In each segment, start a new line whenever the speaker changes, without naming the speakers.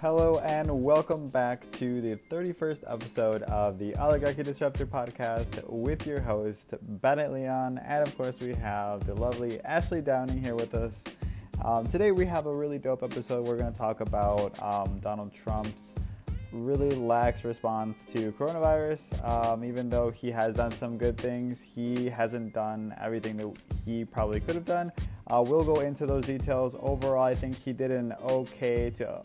Hello and welcome back to the 31st episode of the Oligarchy Disruptor podcast with your host, Bennett Leon. And of course, we have the lovely Ashley Downing here with us. Um, today, we have a really dope episode. We're going to talk about um, Donald Trump's really lax response to coronavirus. Um, even though he has done some good things, he hasn't done everything that he probably could have done. Uh, we'll go into those details. Overall, I think he did an okay to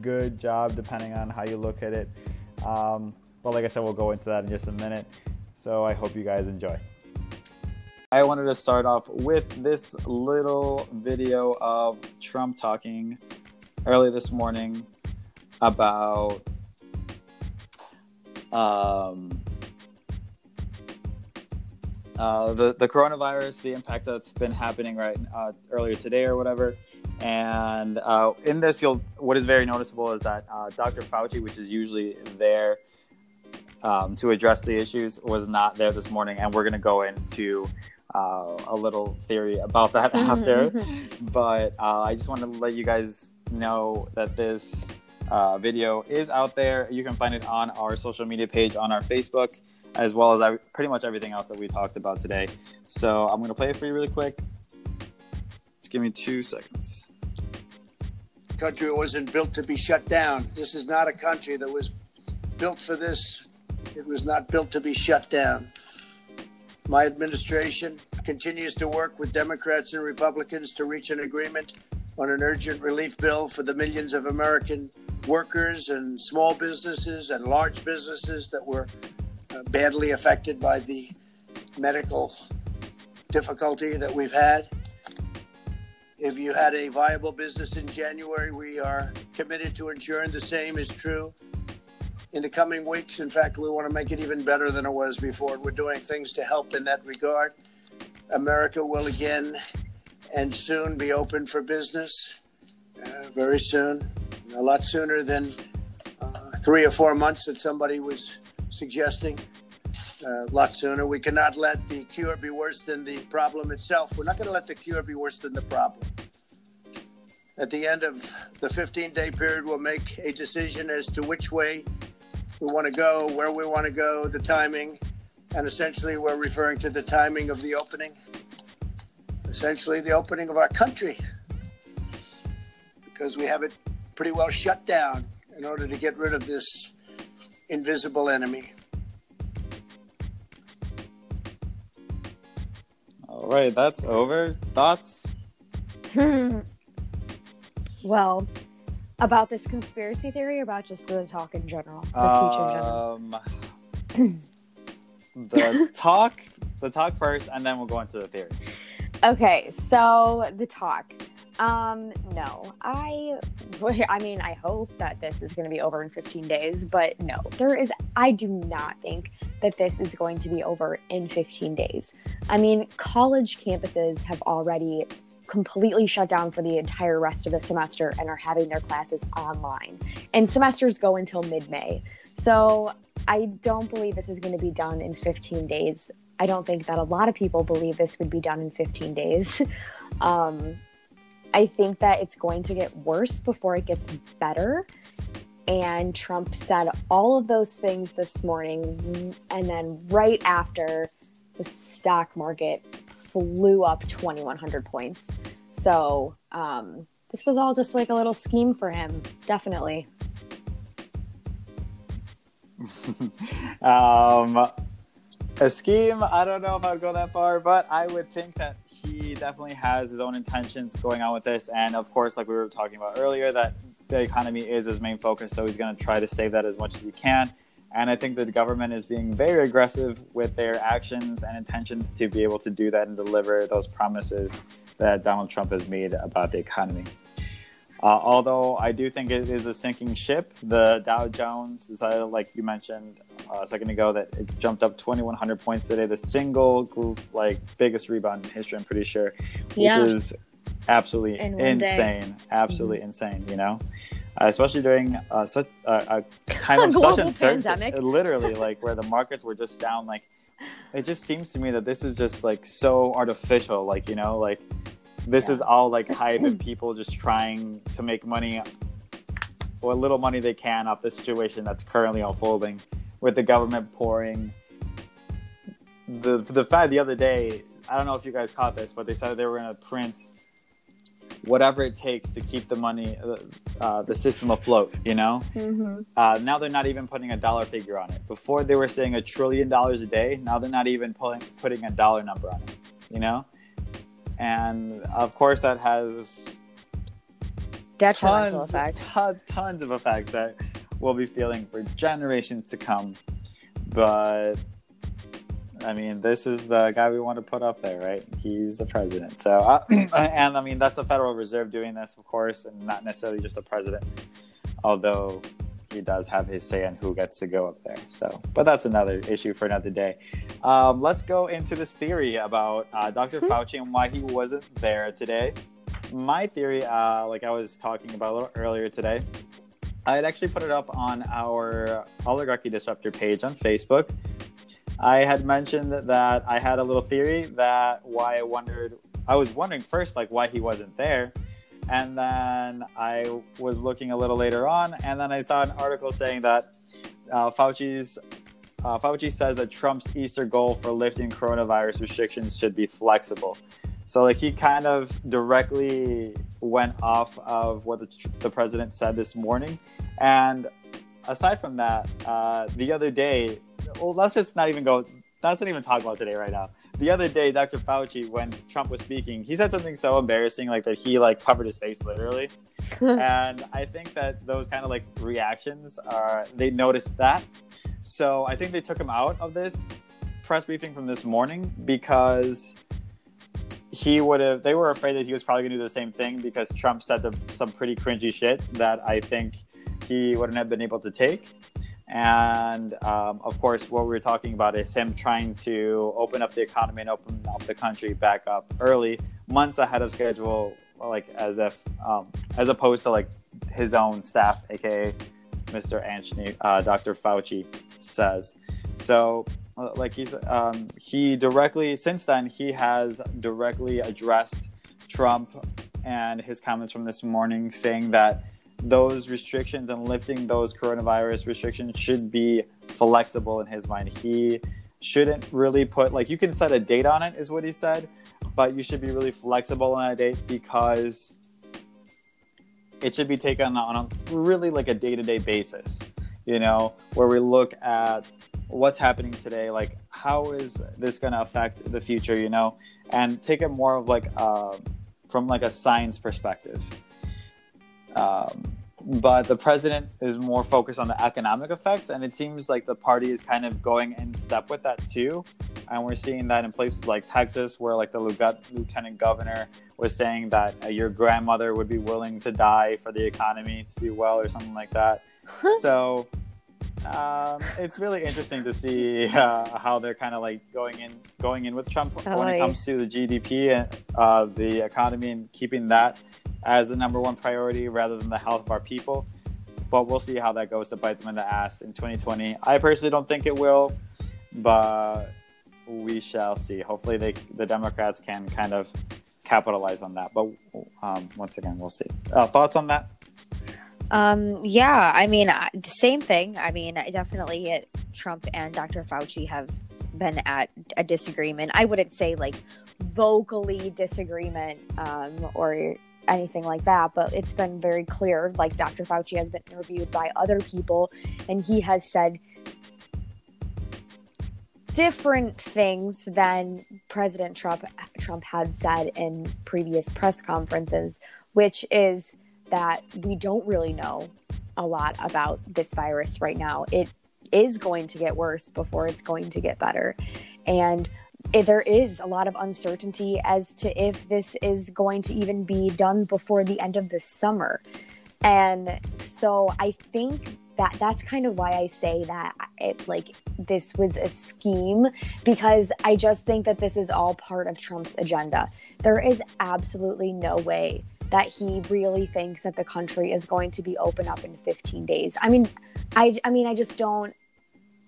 good job, depending on how you look at it. Um, but like I said, we'll go into that in just a minute. So I hope you guys enjoy. I wanted to start off with this little video of Trump talking early this morning about um, uh, the the coronavirus, the impact that's been happening right uh, earlier today or whatever. And uh, in this, you'll what is very noticeable is that uh, Dr. Fauci, which is usually there um, to address the issues, was not there this morning, and we're going to go into. Uh, a little theory about that after, but uh, I just wanted to let you guys know that this uh, video is out there. You can find it on our social media page on our Facebook, as well as pretty much everything else that we talked about today. So I'm going to play it for you really quick. Just give me two seconds.
Country wasn't built to be shut down. This is not a country that was built for this. It was not built to be shut down. My administration continues to work with Democrats and Republicans to reach an agreement on an urgent relief bill for the millions of American workers and small businesses and large businesses that were badly affected by the medical difficulty that we've had. If you had a viable business in January, we are committed to ensuring the same is true in the coming weeks. In fact, we want to make it even better than it was before. We're doing things to help in that regard. America will again and soon be open for business, uh, very soon a lot sooner than uh, three or four months that somebody was suggesting. Uh, a lot sooner. We cannot let the cure be worse than the problem itself. We're not going to let the cure be worse than the problem. At the end of the 15 day period, we'll make a decision as to which way we want to go, where we want to go, the timing, and essentially we're referring to the timing of the opening, essentially the opening of our country, because we have it pretty well shut down in order to get rid of this invisible enemy.
All right, that's over. Thoughts?
well, about this conspiracy theory, or about just the talk in general, the speech
um, in general. the talk, the talk first, and then we'll go into the theory.
Okay, so the talk. Um, no, I, I mean, I hope that this is going to be over in 15 days, but no, there is, I do not think that this is going to be over in 15 days. I mean, college campuses have already completely shut down for the entire rest of the semester and are having their classes online. And semesters go until mid May. So I don't believe this is going to be done in 15 days. I don't think that a lot of people believe this would be done in 15 days. Um, I think that it's going to get worse before it gets better. And Trump said all of those things this morning. And then right after, the stock market flew up 2,100 points. So um, this was all just like a little scheme for him, definitely.
um, a scheme, I don't know if I would go that far, but I would think that he definitely has his own intentions going on with this. And of course, like we were talking about earlier, that the economy is his main focus. So he's going to try to save that as much as he can. And I think the government is being very aggressive with their actions and intentions to be able to do that and deliver those promises that Donald Trump has made about the economy. Uh, although I do think it is a sinking ship, the Dow Jones like you mentioned a second ago, that it jumped up 2,100 points today, the single like biggest rebound in history. I'm pretty sure, which yeah. is absolutely insane, day. absolutely mm-hmm. insane. You know, uh, especially during uh, such a time of such uncertainty, literally, like where the markets were just down. Like, it just seems to me that this is just like so artificial. Like, you know, like this yeah. is all like hype and people just trying to make money what little money they can off the situation that's currently unfolding with the government pouring the the fact the other day I don't know if you guys caught this, but they said they were going to print whatever it takes to keep the money, uh, uh, the system afloat. You know.
Mm-hmm.
Uh, now they're not even putting a dollar figure on it. Before they were saying a trillion dollars a day. Now they're not even pulling, putting a dollar number on it. You know. And of course, that has
Detrimental
tons,
effects.
ton- tons of effects that we'll be feeling for generations to come. But I mean, this is the guy we want to put up there, right? He's the president. So, uh, and I mean, that's the Federal Reserve doing this, of course, and not necessarily just the president. Although he does have his say on who gets to go up there. So, but that's another issue for another day. Um, let's go into this theory about uh, Dr. Fauci and why he wasn't there today. My theory, uh, like I was talking about a little earlier today, I had actually put it up on our Oligarchy Disruptor page on Facebook. I had mentioned that I had a little theory that why I wondered, I was wondering first, like why he wasn't there. And then I was looking a little later on, and then I saw an article saying that uh, Fauci's uh, Fauci says that Trump's Easter goal for lifting coronavirus restrictions should be flexible. So, like, he kind of directly went off of what the, the president said this morning. And aside from that, uh, the other day, well, let's just not even go, let's not even talk about today right now. The other day, Dr. Fauci, when Trump was speaking, he said something so embarrassing, like that he like covered his face literally. and I think that those kind of like reactions are they noticed that. So I think they took him out of this press briefing from this morning because he would have they were afraid that he was probably going to do the same thing because Trump said the, some pretty cringy shit that I think he wouldn't have been able to take. And um, of course, what we were talking about is him trying to open up the economy and open up the country back up early, months ahead of schedule, like as if, um, as opposed to like his own staff, aka Mr. Anthony, uh, Dr. Fauci says. So, like he's um, he directly since then he has directly addressed Trump and his comments from this morning, saying that those restrictions and lifting those coronavirus restrictions should be flexible in his mind. He shouldn't really put like you can set a date on it, is what he said, but you should be really flexible on that date because it should be taken on a really like a day to day basis. You know, where we look at what's happening today, like how is this going to affect the future? You know, and take it more of like uh, from like a science perspective. Um, but the president is more focused on the economic effects, and it seems like the party is kind of going in step with that too. And we're seeing that in places like Texas, where like the lieutenant governor was saying that uh, your grandmother would be willing to die for the economy to do well, or something like that. so um, it's really interesting to see uh, how they're kind of like going in going in with Trump
Oh,
when it comes to the GDP and uh, the economy and keeping that as the number one priority rather than the health of our people. But we'll see how that goes to bite them in the ass in 2020. I personally don't think it will, but we shall see. Hopefully, they the Democrats can kind of capitalize on that. But um, once again, we'll see. Uh, thoughts on that?
Um, yeah, I mean, the same thing. I mean, definitely it, Trump and Dr. Fauci have been at a disagreement. I wouldn't say like vocally disagreement um, or anything like that, but it's been very clear. Like Dr. Fauci has been interviewed by other people, and he has said different things than President Trump Trump had said in previous press conferences, which is that we don't really know a lot about this virus right now. It is going to get worse before it's going to get better. And it, there is a lot of uncertainty as to if this is going to even be done before the end of the summer. And so I think that that's kind of why I say that it like this was a scheme because I just think that this is all part of Trump's agenda. There is absolutely no way that he really thinks that the country is going to be open up in 15 days. I mean, I I mean I just don't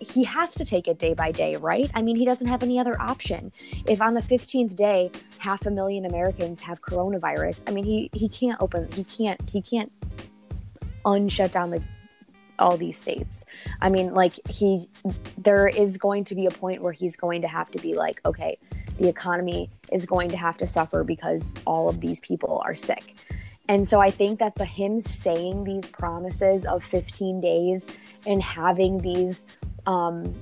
he has to take it day by day, right? I mean, he doesn't have any other option. If on the 15th day half a million Americans have coronavirus, I mean, he he can't open he can't he can't unshut down the all these states. I mean, like he there is going to be a point where he's going to have to be like, okay, the economy is going to have to suffer because all of these people are sick. And so I think that the him saying these promises of 15 days and having these um,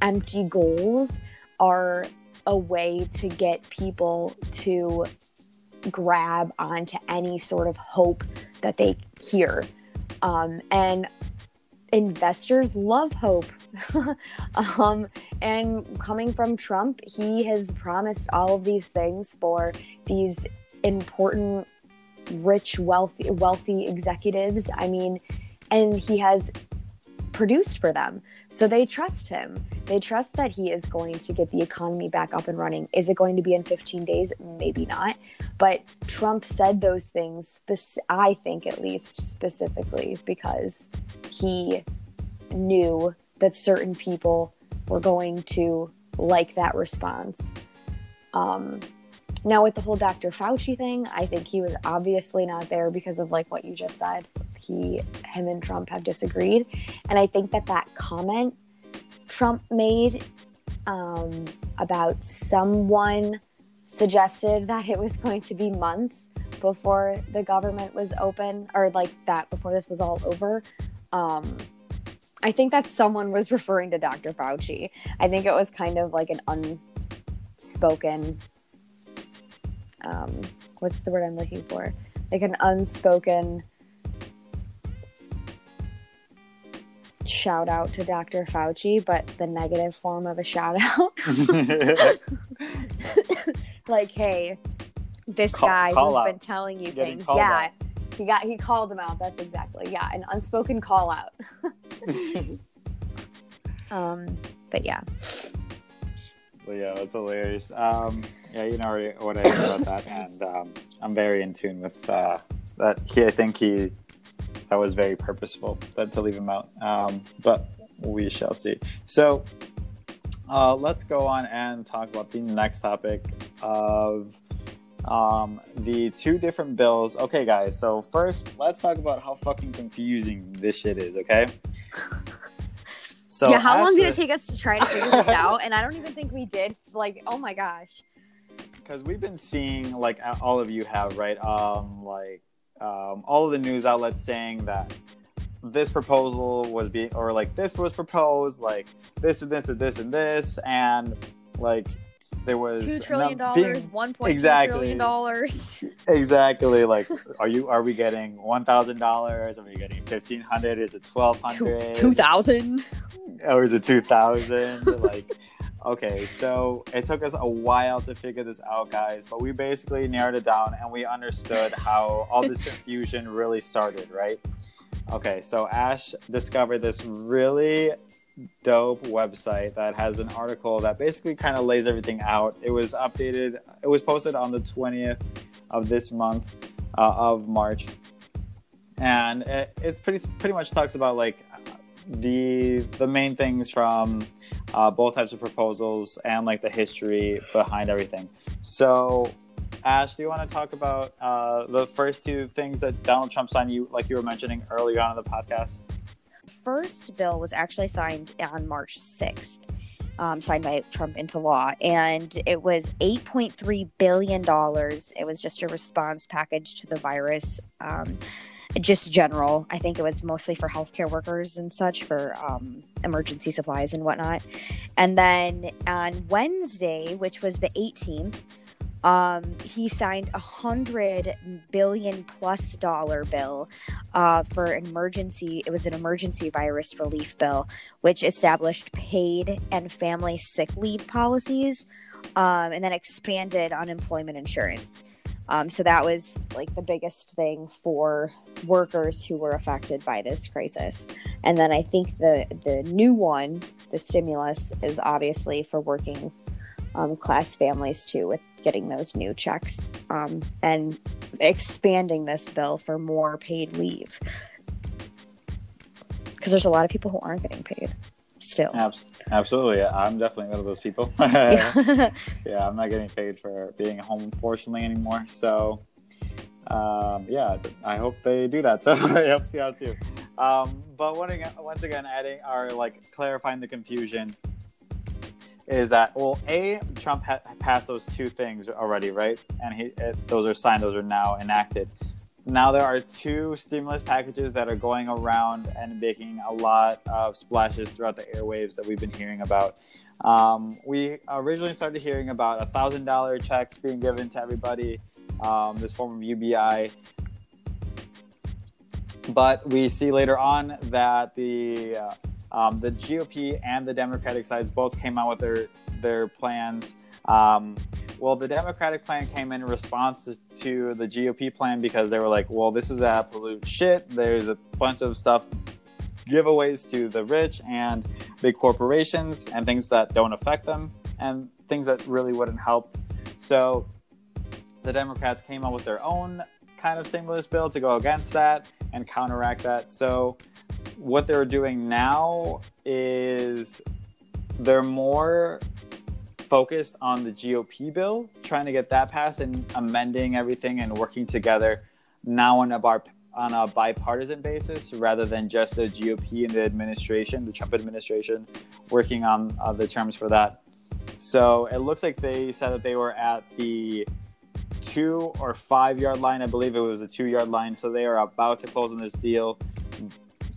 empty goals are a way to get people to grab onto any sort of hope that they hear. Um, and investors love hope. um, and coming from Trump, he has promised all of these things for these important, rich, wealthy, wealthy executives. I mean, and he has produced for them. So they trust him. They trust that he is going to get the economy back up and running. Is it going to be in 15 days? Maybe not. But Trump said those things, I think at least specifically, because he knew that certain people were going to like that response. Um, now, with the whole Dr. Fauci thing, I think he was obviously not there because of like what you just said. He, him, and Trump have disagreed, and I think that that comment Trump made um, about someone suggested that it was going to be months before the government was open, or like that before this was all over. Um, I think that someone was referring to Dr. Fauci. I think it was kind of like an unspoken, um, what's the word I'm looking for? Like an unspoken shout out to Dr. Fauci, but the negative form of a shout out. like, hey, this call, guy call who's out. been telling you Getting things. Yeah. Out. He got he called him out. That's exactly. Yeah, an unspoken call out. um, but yeah.
Well, yeah, that's hilarious. Um, yeah, you know what I think about that, and um, I'm very in tune with uh, that. He, I think he that was very purposeful that to leave him out. Um, but we shall see. So uh, let's go on and talk about the next topic of um, the two different bills. Okay, guys. So first, let's talk about how fucking confusing this shit is. Okay.
So yeah, how long did it take us to try to figure this out? And I don't even think we did. Like, oh my gosh.
Because we've been seeing, like all of you have, right? Um, like um, all of the news outlets saying that this proposal was being, or like this was proposed, like this and this and this and this, and like there was
two trillion dollars, one point exactly, trillion dollars.
Exactly. Like, are you? Are we getting one thousand dollars? Are we getting fifteen hundred? Is it twelve hundred?
Two thousand?
Or is it two thousand? like, Okay, so it took us a while to figure this out, guys, but we basically narrowed it down and we understood how all this confusion really started, right? Okay, so Ash discovered this really dope website that has an article that basically kind of lays everything out. It was updated, it was posted on the 20th of this month uh, of March. And it, it pretty pretty much talks about like the the main things from uh, both types of proposals and like the history behind everything. So, Ash, do you want to talk about uh, the first two things that Donald Trump signed? You like you were mentioning earlier on in the podcast.
First bill was actually signed on March sixth. Um, signed by Trump into law, and it was $8.3 billion. It was just a response package to the virus. Um, just general. I think it was mostly for healthcare workers and such for um, emergency supplies and whatnot. And then on Wednesday, which was the 18th, um, he signed a hundred billion plus dollar bill uh, for emergency. It was an emergency virus relief bill, which established paid and family sick leave policies, um, and then expanded unemployment insurance. Um, so that was like the biggest thing for workers who were affected by this crisis. And then I think the the new one, the stimulus, is obviously for working um, class families too, with getting those new checks um, and expanding this bill for more paid leave. Because there's a lot of people who aren't getting paid still.
Absolutely. I'm definitely one of those people. yeah. yeah, I'm not getting paid for being home, unfortunately, anymore. So, um, yeah, I hope they do that. So it helps me out too. Um, but one again, once again, adding or like clarifying the confusion is that well, a Trump ha- passed those two things already, right? And he it, those are signed; those are now enacted. Now there are two stimulus packages that are going around and making a lot of splashes throughout the airwaves that we've been hearing about. Um, we originally started hearing about a thousand dollar checks being given to everybody, um, this form of UBI. But we see later on that the uh, um, the GOP and the Democratic sides both came out with their their plans. Um, well, the Democratic plan came in response to the GOP plan because they were like, "Well, this is absolute shit. There's a bunch of stuff, giveaways to the rich and big corporations, and things that don't affect them, and things that really wouldn't help." So, the Democrats came out with their own kind of stimulus bill to go against that and counteract that. So, what they're doing now is they're more focused on the GOP bill, trying to get that passed and amending everything and working together now on a bar on a bipartisan basis rather than just the GOP and the administration, the Trump administration, working on uh, the terms for that. So it looks like they said that they were at the two or five yard line. I believe it was the two yard line. So they are about to close on this deal.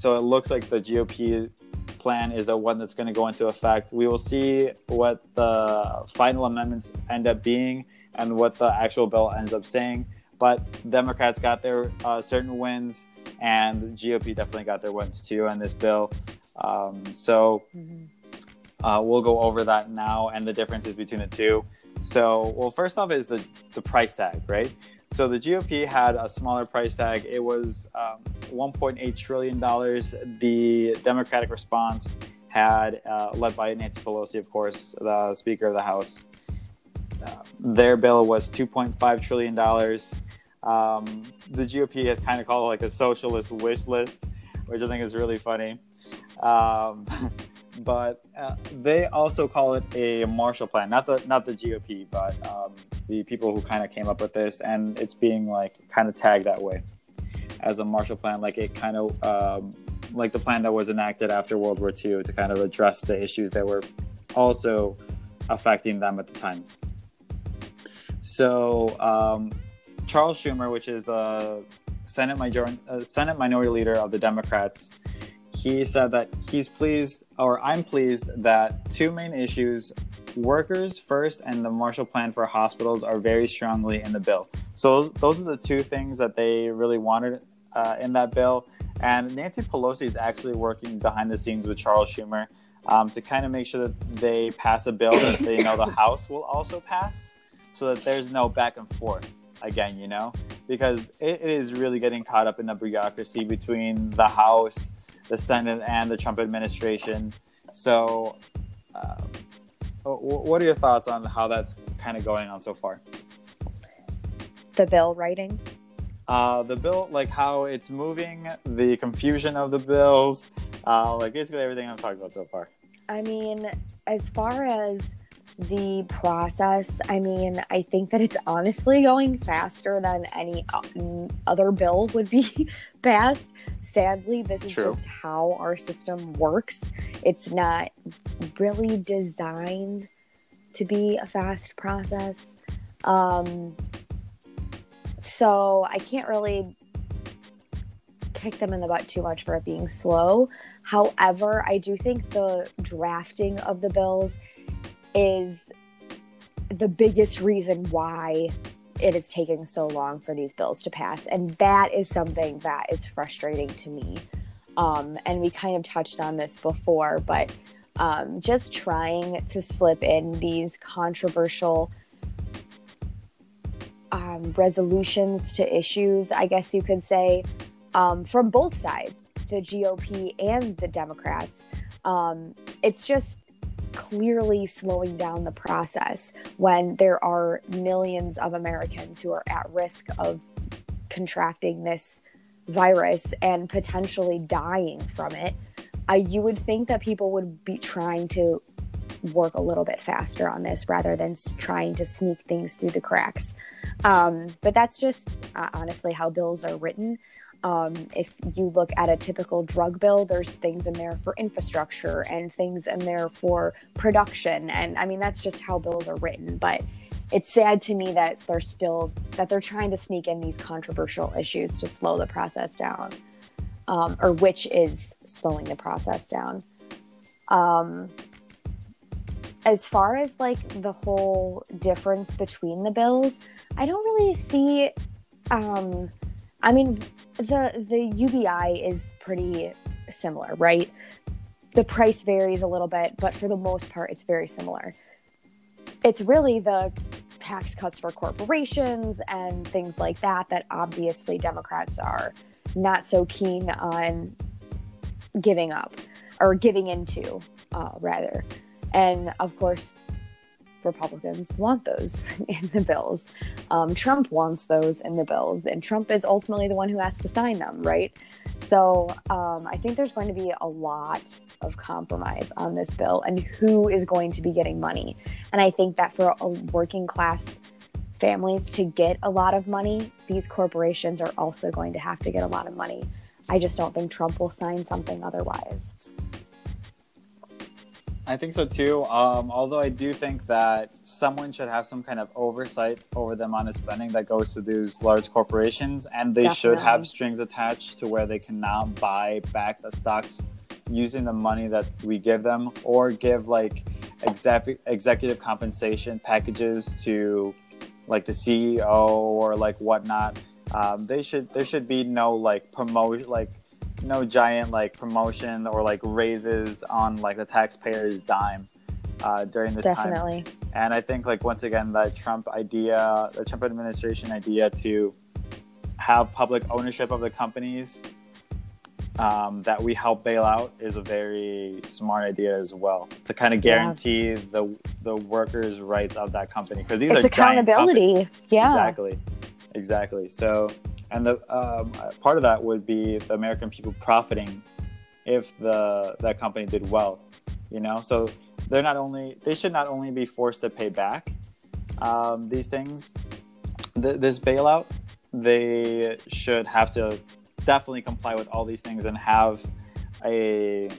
So it looks like the GOP plan is the one that's going to go into effect. We will see what the final amendments end up being and what the actual bill ends up saying. But Democrats got their uh, certain wins, and GOP definitely got their wins too on this bill. Um, so mm-hmm. uh, we'll go over that now and the differences between the two. So, well, first off is the the price tag, right? So the GOP had a smaller price tag. It was um, 1.8 trillion dollars. The Democratic response had, uh, led by Nancy Pelosi, of course, the Speaker of the House. Uh, their bill was 2.5 trillion dollars. Um, the GOP has kind of called it like a socialist wish list, which I think is really funny. Um, but uh, they also call it a Marshall Plan, not the not the GOP, but um, the people who kind of came up with this, and it's being like kind of tagged that way as a Marshall Plan, like it kind of um, like the plan that was enacted after World War II to kind of address the issues that were also affecting them at the time. So um, Charles Schumer, which is the Senate, major- uh, Senate Minority Leader of the Democrats, he said that he's pleased, or I'm pleased, that two main issues workers first and the Marshall Plan for hospitals are very strongly in the bill. So those are the two things that they really wanted uh, in that bill. And Nancy Pelosi is actually working behind the scenes with Charles Schumer um, to kind of make sure that they pass a bill that they know the House will also pass so that there's no back and forth again, you know, because it, it is really getting caught up in the bureaucracy between the House the Senate and the Trump administration. So, um, what are your thoughts on how that's kind of going on so far?
The bill writing.
Uh, the bill, like how it's moving, the confusion of the bills, uh, like basically everything I'm talking about so far.
I mean, as far as the process, I mean, I think that it's honestly going faster than any other bill would be passed. Sadly, this is True. just how our system works. It's not really designed to be a fast process. Um, so I can't really kick them in the butt too much for it being slow. However, I do think the drafting of the bills is the biggest reason why it is taking so long for these bills to pass. And that is something that is frustrating to me. Um, and we kind of touched on this before, but um, just trying to slip in these controversial um, resolutions to issues, I guess you could say, um, from both sides, the GOP and the Democrats. Um, it's just clearly slowing down the process when there are millions of Americans who are at risk of contracting this virus and potentially dying from it. I, you would think that people would be trying to work a little bit faster on this rather than trying to sneak things through the cracks. Um, but that's just uh, honestly how bills are written. Um, if you look at a typical drug bill, there's things in there for infrastructure and things in there for production. And I mean, that's just how bills are written. But it's sad to me that they're still that they're trying to sneak in these controversial issues to slow the process down, um, or which is slowing the process down. Um, as far as like the whole difference between the bills, I don't really see. Um, I mean, the the UBI is pretty similar, right? The price varies a little bit, but for the most part, it's very similar. It's really the tax cuts for corporations and things like that that obviously Democrats are not so keen on giving up or giving into, uh, rather. And of course, Republicans want those in the bills. Um, Trump wants those in the bills, and Trump is ultimately the one who has to sign them, right? So um, I think there's going to be a lot of compromise on this bill and who is going to be getting money. And I think that for working class families to get a lot of money, these corporations are also going to have to get a lot of money. I just don't think Trump will sign something otherwise.
I think so too. Um, although I do think that someone should have some kind of oversight over the amount of spending that goes to these large corporations, and they Definitely. should have strings attached to where they can now buy back the stocks using the money that we give them, or give like exec- executive compensation packages to like the CEO or like whatnot. Um, they should there should be no like promote like no giant like promotion or like raises on like the taxpayer's dime uh, during this
Definitely.
time. And I think like once again that Trump idea, the Trump administration idea to have public ownership of the companies um, that we help bail out is a very smart idea as well to kind of guarantee yeah. the the workers' rights of that company because these
it's
are
accountability. Yeah,
exactly, exactly. So and the um, part of that would be the American people profiting if the that company did well, you know. So they're not only they should not only be forced to pay back um, these things, th- this bailout, they should have to definitely comply with all these things and have a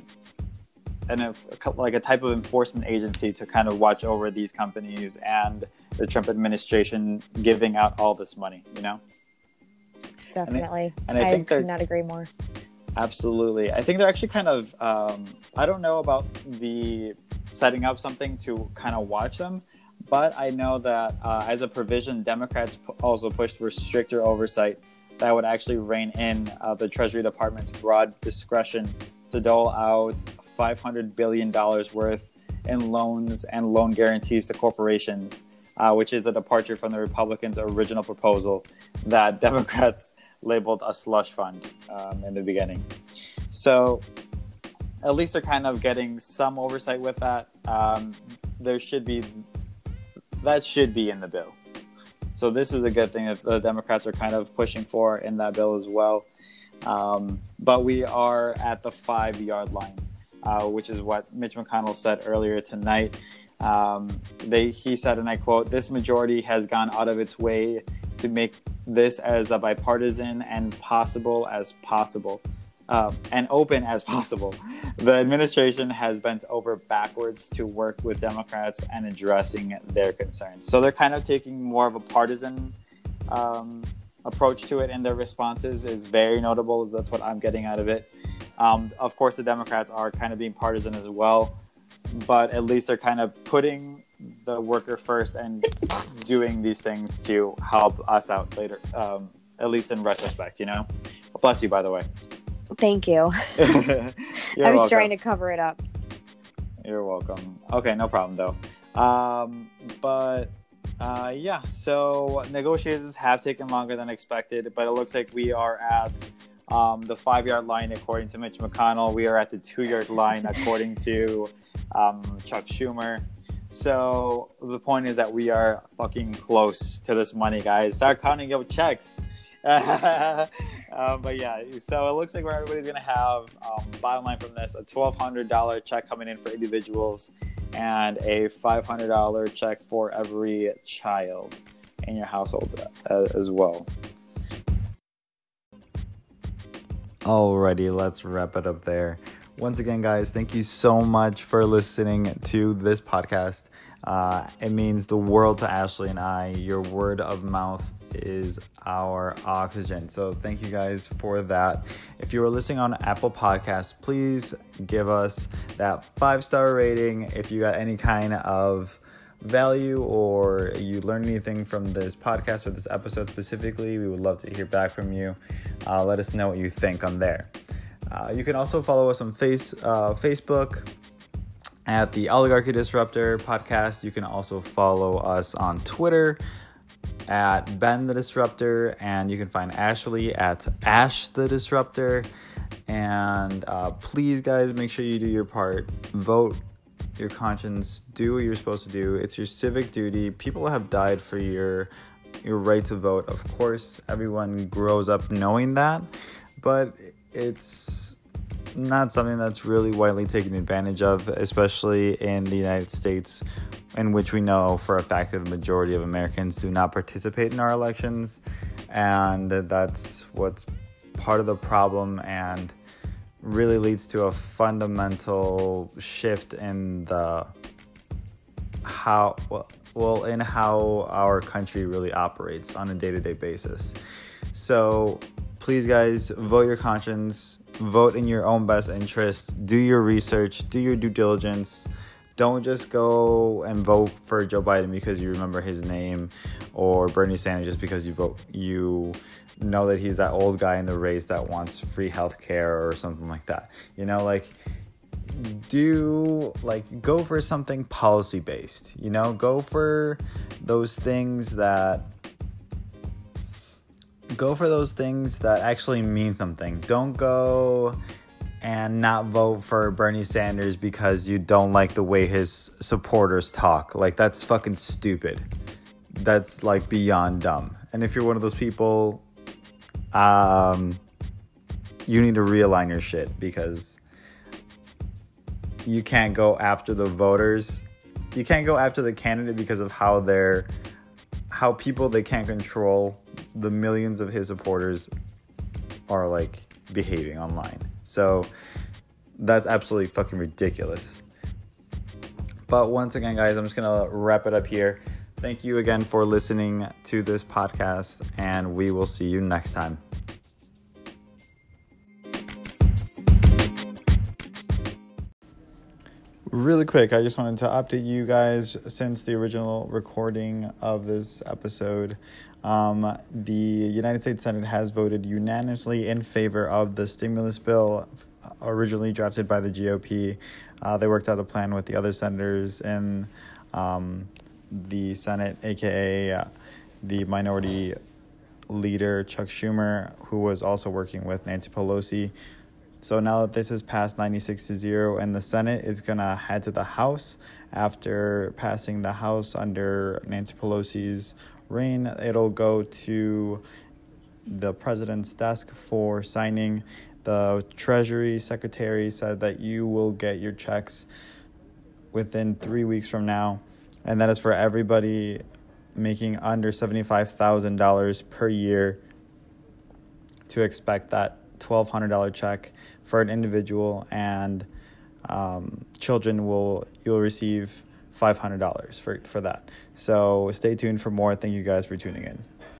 an like a type of enforcement agency to kind of watch over these companies and the Trump administration giving out all this money, you know.
Definitely. And I, and I, I think could not agree more.
Absolutely. I think they're actually kind of, um, I don't know about the setting up something to kind of watch them, but I know that uh, as a provision, Democrats also pushed for stricter oversight that would actually rein in uh, the Treasury Department's broad discretion to dole out $500 billion worth in loans and loan guarantees to corporations, uh, which is a departure from the Republicans' original proposal that Democrats labeled a slush fund um, in the beginning. So at least they're kind of getting some oversight with that. Um, there should be that should be in the bill. So this is a good thing that the Democrats are kind of pushing for in that bill as well. Um, but we are at the five yard line, uh, which is what Mitch McConnell said earlier tonight. Um, they, he said, and I quote, this majority has gone out of its way to make this as a bipartisan and possible as possible uh, and open as possible. The administration has bent over backwards to work with Democrats and addressing their concerns. So they're kind of taking more of a partisan um, approach to it, and their responses is very notable. That's what I'm getting out of it. Um, of course, the Democrats are kind of being partisan as well, but at least they're kind of putting the worker first and doing these things to help us out later, um, at least in retrospect, you know? Bless you, by the way.
Thank you. I was welcome. trying to cover it up.
You're welcome. Okay, no problem, though. Um, but uh, yeah, so negotiations have taken longer than expected, but it looks like we are at um, the five yard line according to Mitch McConnell. We are at the two yard line according to um, Chuck Schumer. So the point is that we are fucking close to this money, guys. Start counting your checks. um, but yeah, so it looks like where everybody's gonna have um, bottom line from this a twelve hundred dollar check coming in for individuals and a five hundred dollar check for every child. in your household uh, as well. Alrighty, let's wrap it up there. Once again, guys, thank you so much for listening to this podcast. Uh, it means the world to Ashley and I. Your word of mouth is our oxygen. So thank you guys for that. If you are listening on Apple Podcasts, please give us that five star rating. If you got any kind of value or you learned anything from this podcast or this episode specifically, we would love to hear back from you. Uh, let us know what you think on there. Uh, you can also follow us on face uh, Facebook at the Oligarchy Disruptor podcast. You can also follow us on Twitter at Ben the Disruptor, and you can find Ashley at Ash the Disruptor. And uh, please, guys, make sure you do your part. Vote your conscience. Do what you're supposed to do. It's your civic duty. People have died for your your right to vote. Of course, everyone grows up knowing that, but it's not something that's really widely taken advantage of, especially in the United States, in which we know for a fact that the majority of Americans do not participate in our elections. And that's what's part of the problem and really leads to a fundamental shift in the how well, in how our country really operates on a day-to-day basis. So please guys vote your conscience vote in your own best interest, do your research, do your due diligence. Don't just go and vote for Joe Biden because you remember his name or Bernie Sanders just because you vote you know that he's that old guy in the race that wants free health care or something like that. You know, like do like go for something policy based, you know, go for those things that go for those things that actually mean something. Don't go and not vote for Bernie Sanders because you don't like the way his supporters talk. Like, that's fucking stupid. That's like beyond dumb. And if you're one of those people, um, you need to realign your shit because you can't go after the voters. You can't go after the candidate because of how they're, how people they can't control the millions of his supporters are like behaving online. So that's absolutely fucking ridiculous. But once again, guys, I'm just gonna wrap it up here. Thank you again for listening to this podcast, and we will see you next time. Really quick, I just wanted to update you guys since the original recording of this episode. Um, the United States Senate has voted unanimously in favor of the stimulus bill originally drafted by the GOP. Uh, they worked out a plan with the other senators in um, the Senate, aka uh, the minority leader Chuck Schumer, who was also working with Nancy Pelosi. So now that this is passed 96 to 0 and the Senate is going to head to the House after passing the House under Nancy Pelosi's reign, it'll go to the president's desk for signing. The Treasury Secretary said that you will get your checks within three weeks from now, and that is for everybody making under $75,000 per year to expect that $1,200 check for an individual, and um, children will you'll receive $500 for, for that. So stay tuned for more. Thank you guys for tuning in.